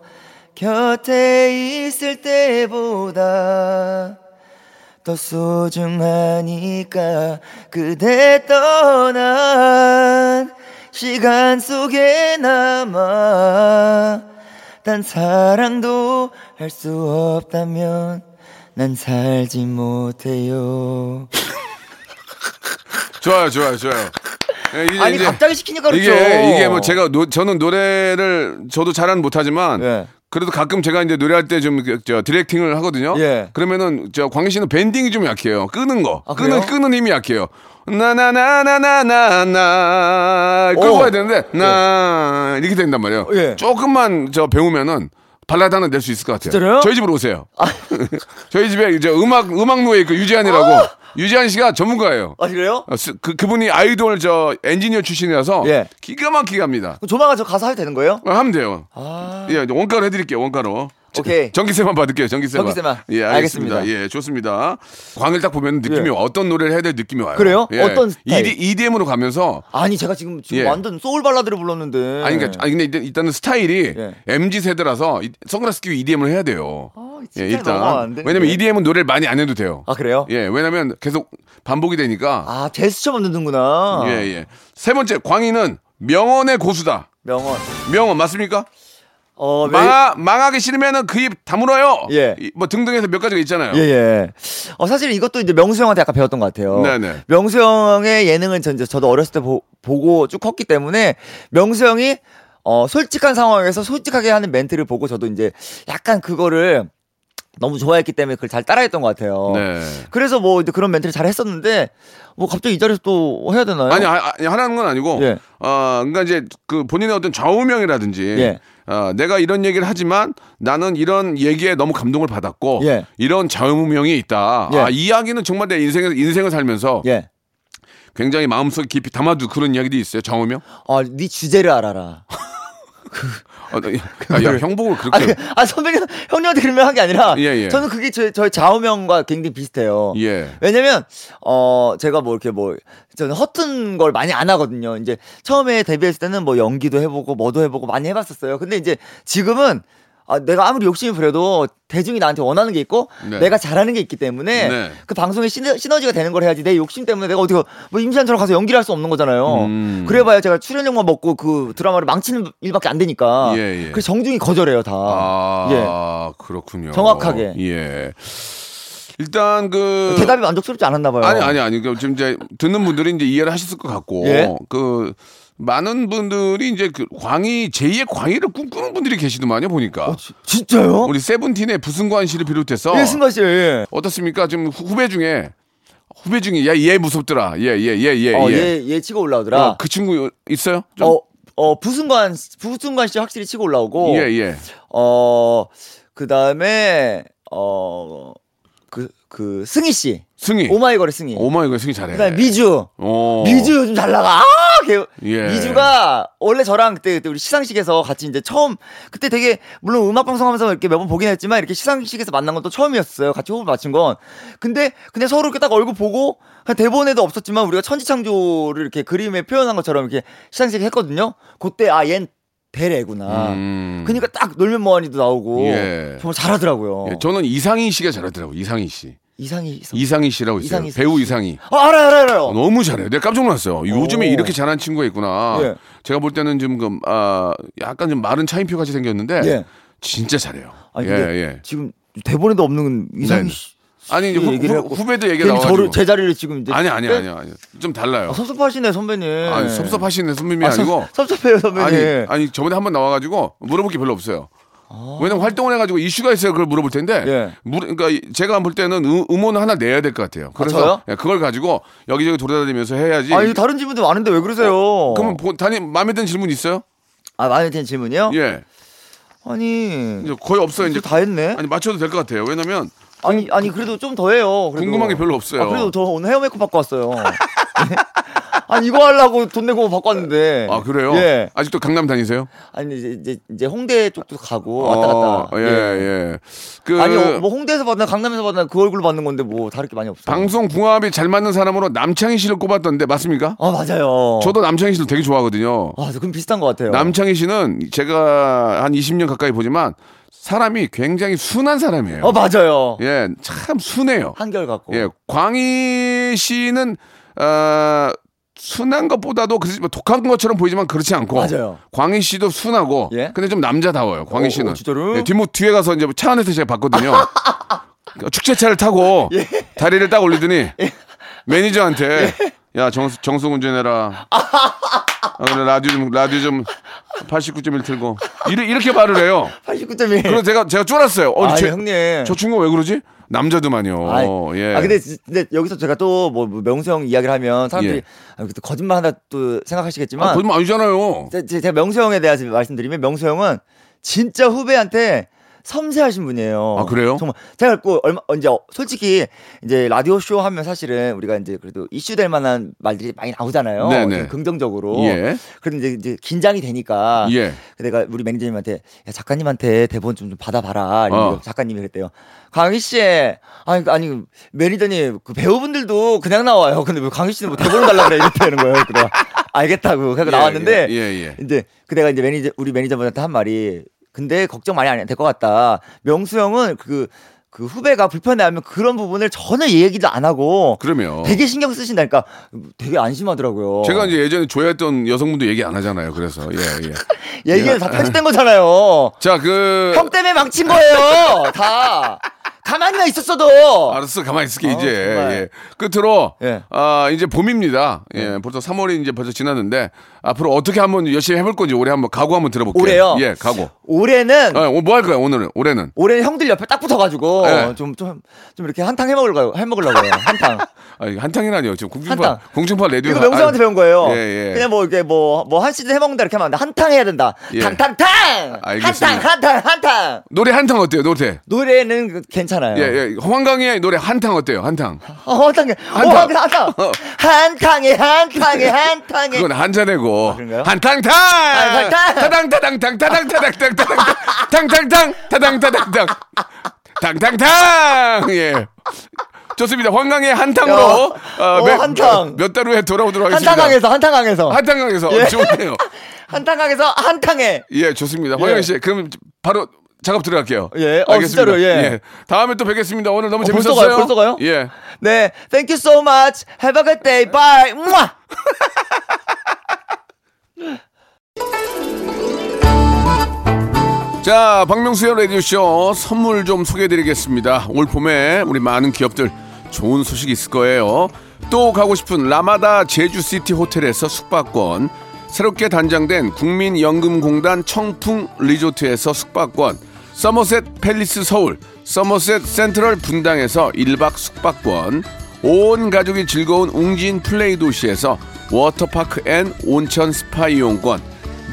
곁에 있을 때보다 더 소중하니까 그대 떠난 시간 속에 남아 단 사랑도 할 수 없다면 난 살지 못해요. 좋아요, 좋아요, 좋아요. 예, 이제, 아니 이제 갑자기 시키니까 그렇죠. 이게 이게 뭐 제가 노, 저는 노래를 저도 잘은 못하지만 예. 그래도 가끔 제가 이제 노래할 때 좀 저 디렉팅을 하거든요. 예. 그러면은 저 광희 씨는 밴딩이 좀 약해요. 끄는 거, 아, 끄는 그래요? 끄는 힘이 약해요. 오. 가야 되는데 나 이렇게 된단 말이에요. 예. 조금만 저 배우면은 발라드 하나 낼 수 있을 것 같아요. 진짜로요? 아. 저희 집으로 오세요. 저희 집에 이제 음악 음악노예 그 유지한이라고 유지한 씨가 전문가예요. 아 그래요? 어, 스- 그 그분이 아이돌 저 엔지니어 출신이라서 예. 기가 막히게 합니다. 그럼 조만간 저 가서 해도 되는 거예요? 어, 하면 돼요. 아. 예, 원가로 해드릴게요. 원가로. 오케이. 전기세만 받을게요. 전기세만. 전기세만. 예, 알겠습니다. 알겠습니다. 예, 좋습니다. 광을 딱 보면 느낌이 예. 와. 어떤 노래를 해야 될 느낌이 와요. 그래요? 예. 어떤 스타일? ED, EDM으로 가면서 아니 제가 지금 지금 예. 완전 소울 발라드를 불렀는데. 아니 그러니까 아니 근데 일단, 일단은 스타일이 예. MZ 세대라서 이- 선글라스 끼고 EDM을 해야 돼요. 아, 예, 되는데. 왜냐면 EDM은 노래를 많이 안 해도 돼요. 아 그래요? 예, 왜냐면 계속 반복이 되니까. 아 제스처만 넣는구나. 예, 예. 세 번째 광희는 명언의 고수다. 명언. 명언 맞습니까? 어, 매- 망하, 망하기 싫으면은 그 입 다물어요. 예. 이- 뭐 등등해서 몇 가지가 있잖아요. 예, 예. 어, 사실 이것도 이제 명수 형한테 약간 배웠던 것 같아요. 네네. 명수 형의 예능은 전 이제 저도 어렸을 때 보, 보고 쭉 컸기 때문에 명수 형이 어, 솔직한 상황에서 솔직하게 하는 멘트를 보고 저도 이제 약간 그거를 너무 좋아했기 때문에 그걸 잘 따라했던 것 같아요. 네. 그래서 뭐 이제 그런 멘트를 잘 했었는데 뭐 갑자기 이 자리에서 또 해야 되나요? 아니, 아, 아니, 하라는 건 아니고, 예. 어, 그러니까 이제 그 본인의 어떤 좌우명이라든지, 예. 어, 내가 이런 얘기를 하지만 나는 이런 얘기에 너무 감동을 받았고, 예. 이런 좌우명이 있다. 예. 아, 이 이야기는 정말 내 인생을, 인생을 살면서 예. 굉장히 마음속에 깊이 담아두 그런 이야기도 있어요. 좌우명? 어, 네 주제를 알아라. 어, 나- 야, 야, 형복을 아, 그렇게. 그, 아 선배님 형님한테 그런 말한게 아니라 예, 예. 저는 그게 저, 저의 좌우명과 굉장히 비슷해요. 예. 왜냐면 어 제가 뭐 이렇게 뭐 저는 허튼 걸 많이 안 하거든요. 이제 처음에 데뷔했을 때는 뭐 연기도 해보고 뭐도 해보고 많이 해봤었어요. 근데 이제 지금은 아, 내가 아무리 욕심이 부려도 대중이 나한테 원하는 게 있고 네. 내가 잘하는 게 있기 때문에 네. 그 방송에 시너, 시너지가 되는 걸 해야지 내 욕심 때문에 내가 어디가 뭐 임시한처럼 가서 연기를 할 수 없는 거잖아요. 음. 그래봐야 제가 출연료만 먹고 그 드라마를 망치는 일밖에 안 되니까. 예, 예. 그래서 정중히 거절해요 다. 아, 그렇군요. 예. 정확하게. 예. 일단 그 대답이 만족스럽지 않았나 봐요. 아니 아니 아니 그 지금 이제 듣는 분들이 이제 이해를 하셨을 것 같고 예? 그 많은 분들이 이제 그 광희 제2의 광희를 꿈꾸는 분들이 계시더만요 보니까 어, 지- 진짜요? 우리 세븐틴의 부승관 씨를 비롯해서 예, 승관 씨. 예. 어떻습니까 지금 후- 후배 중에 후배 중에 야얘 무섭더라 얘 얘 얘얘 어, 얘. 얘, 얘 치고 올라오더라. 어, 그 친구 있어요? 좀? 어, 어, 부승관, 부승관 씨 확실히 치고 올라오고. 예 예. 어, 그 다음에, 어, 그, 그, 승희 씨. 승희. 오마이걸의 승희. 오마이걸 승희 잘해. 그 다음에 미주. 어. 미주 요즘 잘 나가. 아, 걔. 예. 미주가 원래 저랑 그때, 그때 우리 시상식에서 같이 이제 처음 그때 되게 물론 음악 방송하면서 이렇게 몇 번 보긴 했지만 이렇게 시상식에서 만난 건 또 처음이었어요. 같이 호흡을 맞춘 건. 근데 그냥 서로 이렇게 딱 얼굴 보고 대본에도 없었지만 우리가 천지창조를 이렇게 그림에 표현한 것처럼 이렇게 시상식 했거든요. 그때 아, 얜 대래구나. 음. 그러니까 딱 놀면 뭐하니도 나오고 예. 정말 잘하더라고요. 예, 저는 이상희 씨가 잘하더라고 이상희 씨. 이상이 있어. 이상희 씨라고 있어요. 이상희 배우 씨. 이상희. 아, 알아요, 알아요, 알아요. 어, 너무 잘해요. 내가 깜짝 놀랐어요. 요즘에 오. 이렇게 잘하는 친구가 있구나. 예. 제가 볼 때는 좀, 그, 아, 약간 좀 마른 차인표 같이 생겼는데, 예. 진짜 잘해요. 아니, 예, 예. 지금 대본에도 없는 이상희 네. 씨. 아니, 이제 후, 얘기를 후, 후배도 얘기가 나와가지고. 저를 제 자리를 지금 이제 아니, 아니, 빼- 아니, 아니. 좀 달라요. 아, 섭섭하시네 선배님. 아니, 섭섭하시는 선배님이 아, 아, 니고 섭- 섭섭해요 선배님. 아니, 아니, 저번에 한번 나와가지고 물어볼 게 별로 없어요. 왜냐면 활동을 해가지고 이슈가 있어요. 그걸 물어볼 텐데, 아. 예. 물, 그러니까 이- 제가 볼 때는 음, 음원을 하나 내야 될 것 같아요. 그래서 저요? 예, 그걸 가지고 여기저기 돌아다니면서 해야지. 아니 다른 질문도 많은데 왜 그러세요? 그러면 보- 단위 마음에 드는 질문 있어요? 아 마음에 드는 질문이요? 예. 아니 이제 거의 없어요. 이제 이제 다 했네. 아니 맞춰도 될 것 같아요. 왜냐면 아니 아니 그래도 좀 더 해요. 그래도. 궁금한 게 별로 없어요. 아, 그래도 저 오늘 헤어 메이크업 받고 왔어요. 아니 이거 하려고 돈 내고 왔는데. 아 그래요? 예. 아직도 강남 다니세요? 아니 이제 이제, 이제 홍대 쪽도 가고 왔다 갔다. 어, 예, 예. 그 아니 어, 뭐 홍대에서 받나 강남에서 받나 그 얼굴로 받는 건데 뭐 다를 게 많이 없어. 방송 궁합이 잘 맞는 사람으로 남창희 씨를 꼽았던데 맞습니까? 아 맞아요. 저도 남창희 씨를 되게 좋아하거든요. 아 그럼 비슷한 것 같아요. 남창희 씨는 제가 한 20년 가까이 보지만 사람이 굉장히 순한 사람이에요. 어 맞아요. 예, 참 순해요. 한결 같고. 예, 광희 씨는 어, 순한 것보다도 그렇지 뭐 독한 것처럼 보이지만 그렇지 않고 맞아요. 광희 씨도 순하고 예? 근데 좀 남자다워요. 광희 어, 씨는. 어, 진짜로? 예, 뒷목 뒤에 가서 이제 차 안에서 제가 봤거든요. 그 축제차를 타고 예. 다리를 딱 올리더니 매니저한테 야 정수 정수 운전해라. 아, 그래 라디오 좀 라디오 좀 89.1 틀고 이렇게, 이렇게 말을 해요. 89점이. 그래서 제가 제가 쫄았어요. 어, 아 쟤- 형님. 저 친구 왜 그러지? 남자도만요. 아이, 예. 아 근데 근데 여기서 제가 또 뭐 명수 형 이야기를 하면 사람들이 예. 아, 또 거짓말 한다 또 생각하시겠지만 아, 거짓말 아니잖아요. 제- 제- 제가 명수 형에 대해서 말씀드리면 명수 형은 진짜 후배한테 섬세하신 분이에요. 아, 그래요? 정말 제가 그 얼마 언제 어, 솔직히 이제 라디오 쇼 하면 사실은 우리가 이제 그래도 이슈될 만한 말들이 많이 나오잖아요. 네네. 좀 긍정적으로. 예. 그런데 이제, 이제 긴장이 되니까 예. 내가 우리 매니저님한테 야, 작가님한테 대본 좀, 좀 받아봐라. 어. 작가님이 그랬대요. 강희 씨, 아니 그- 아니 매니저님 그 배우분들도 그냥 나와요. 근데 왜 강희 씨는 뭐 대본을 달라 그래 이렇게 되는 거예요. 그래 알겠다고 그래서 예, 나왔는데 예, 예, 예. 이제 그 내가 이제 매니저 우리 매니저분한테 한 말이 근데 걱정 많이 안 해도 될 것 같다. 명수 형은 그그 후배가 불편해하면 그런 부분을 전혀 얘기도 안 하고 그러면 되게 신경 쓰신다니까 되게 안심하더라고요. 제가 이제 예전에 좋아했던 여성분도 얘기 안 하잖아요. 그래서 예 예. 얘기는 다 편집된 거잖아요. 자 그 형 때문에 망친 거예요. 다 가만히만 있었어도. 알았어 가만히 있을게 어, 이제. 예. 끝으로 예. 아 이제 봄입니다. 예 벌써 3월이 이제 벌써 지났는데 앞으로 어떻게 한번 열심히 해볼 건지 올해 한번 각오 한번 들어볼게요. 올해요? 예 각오. 올해는 어, 뭐할 거야 오늘은 올해는. 올해는 형들 옆에 딱 붙어가지고 네. 좀좀 좀 이렇게 한탕 해먹으려고 해먹으려고요. 한탕. 아 이거 한탕이라니요. 지금 공중파 한탕. 공중파 라디오. 이거 명수한테 배운 거예요. 예, 예. 그냥 뭐 이게 뭐 뭐 한 시즌 해먹는다 이렇게 하면 안 돼. 한탕 해야 된다. 예. 탕탕탕. 알겠습니다. 한탕 한탕 한탕. 노래 한탕 어때요? 노래. 노래는 그- 괜찮아요. 예, 예. 황강의 노래 한탕 어때요? 한탕. 어. 한탕. 어, 한탕. 한탕에 한탕에 한탕에. 그건 한잔내고 아? 한탕탕. 타당 타당 탕 타당 타당 탕 타당 탕탕탕 타당 타당 탕 탕탕탕 예 좋습니다 황강의 한탕으로 어, 어, 한탕. 몇달 후에 돌아오도록 하겠습니다 한탕강에서 한탕강에서 한탕강에서 예. 좋네요 한탕강에서 한탕에. 예 좋습니다 예. 황강 씨 그럼 바로 작업 들어갈게요 예, 어, 진짜로, 예. 다음에 또 뵙겠습니다 오늘 너무 어, 벌써 재밌었어요 가요? 벌써 가요? 예 네, thank you so much. Have a good day. Bye. 우와! 자, 박명수의 라디오쇼 선물 좀 소개해드리겠습니다. 올 봄에 우리 많은 기업들 좋은 소식 있을 거예요. 또 가고 싶은 라마다 제주시티 호텔에서 숙박권, 새롭게 단장된 국민연금공단 청풍 리조트에서 숙박권, 서머셋 팰리스 서울, 서머셋 센트럴 분당에서 1박 숙박권, 온 가족이 즐거운 웅진 플레이 도시에서 워터파크 and 온천 스파 이용권,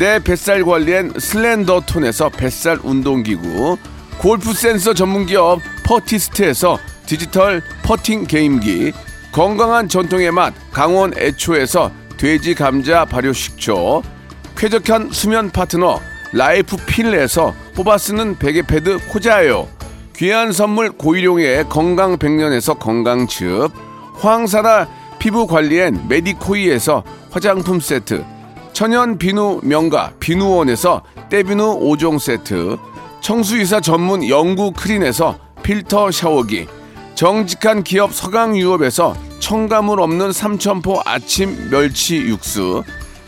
내 뱃살 관리엔 슬렌더 톤에서 뱃살 운동기구, 골프 센서 전문기업 퍼티스트에서 디지털 퍼팅 게임기, 건강한 전통의 맛 강원 애초에서 돼지 감자 발효 식초, 쾌적한 수면 파트너 라이프 필에서 뽑아 쓰는 베개 패드 코자요, 귀한 선물 고일용의 건강 백년에서 건강즙, 황사라 피부 관리엔 메디코이에서 화장품 세트, 천연 비누 명가 비누원에서 때비누 5종 세트 청수이사 전문 영구 크린에서 필터 샤워기 정직한 기업 서강유업에서 첨가물 없는 삼천포 아침 멸치 육수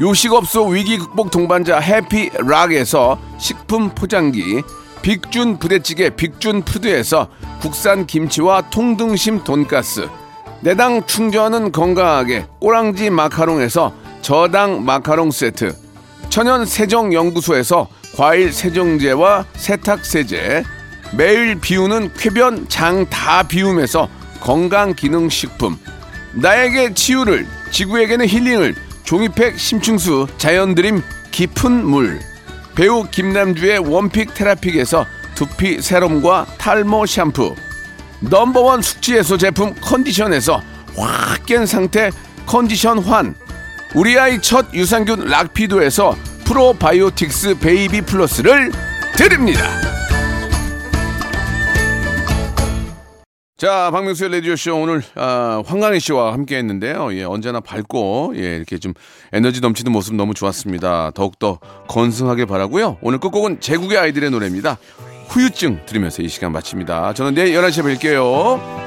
요식업소 위기 극복 동반자 해피락에서 식품 포장기 빅준 부대찌개 빅준 푸드에서 국산 김치와 통등심 돈가스 내당 충전은 건강하게 꼬랑지 마카롱에서 저당 마카롱 세트 천연 세정 연구소에서 과일 세정제와 세탁 세제 매일 비우는 쾌변 장 다 비움에서 건강 기능 식품 나에게 치유를 지구에게는 힐링을 종이팩 심층수 자연드림 깊은 물. 배우 김남주의 원픽 테라픽에서 두피 세럼과 탈모 샴푸. 넘버원 숙취해소 제품 컨디션에서 확 깬 상태 컨디션 환. 우리 아이 첫 유산균 락피도에서 프로바이오틱스 베이비 플러스를 드립니다 자, 박명수의 라디오쇼 오늘 아, 황광희 씨와 함께 했는데요. 예, 언제나 밝고 예, 이렇게 좀 에너지 넘치는 모습 너무 좋았습니다. 더욱더 건승하길 바라고요. 오늘 끝곡은 제국의 아이들의 노래입니다. 후유증 들으면서 이 시간 마칩니다. 저는 내일 11시에 뵐게요.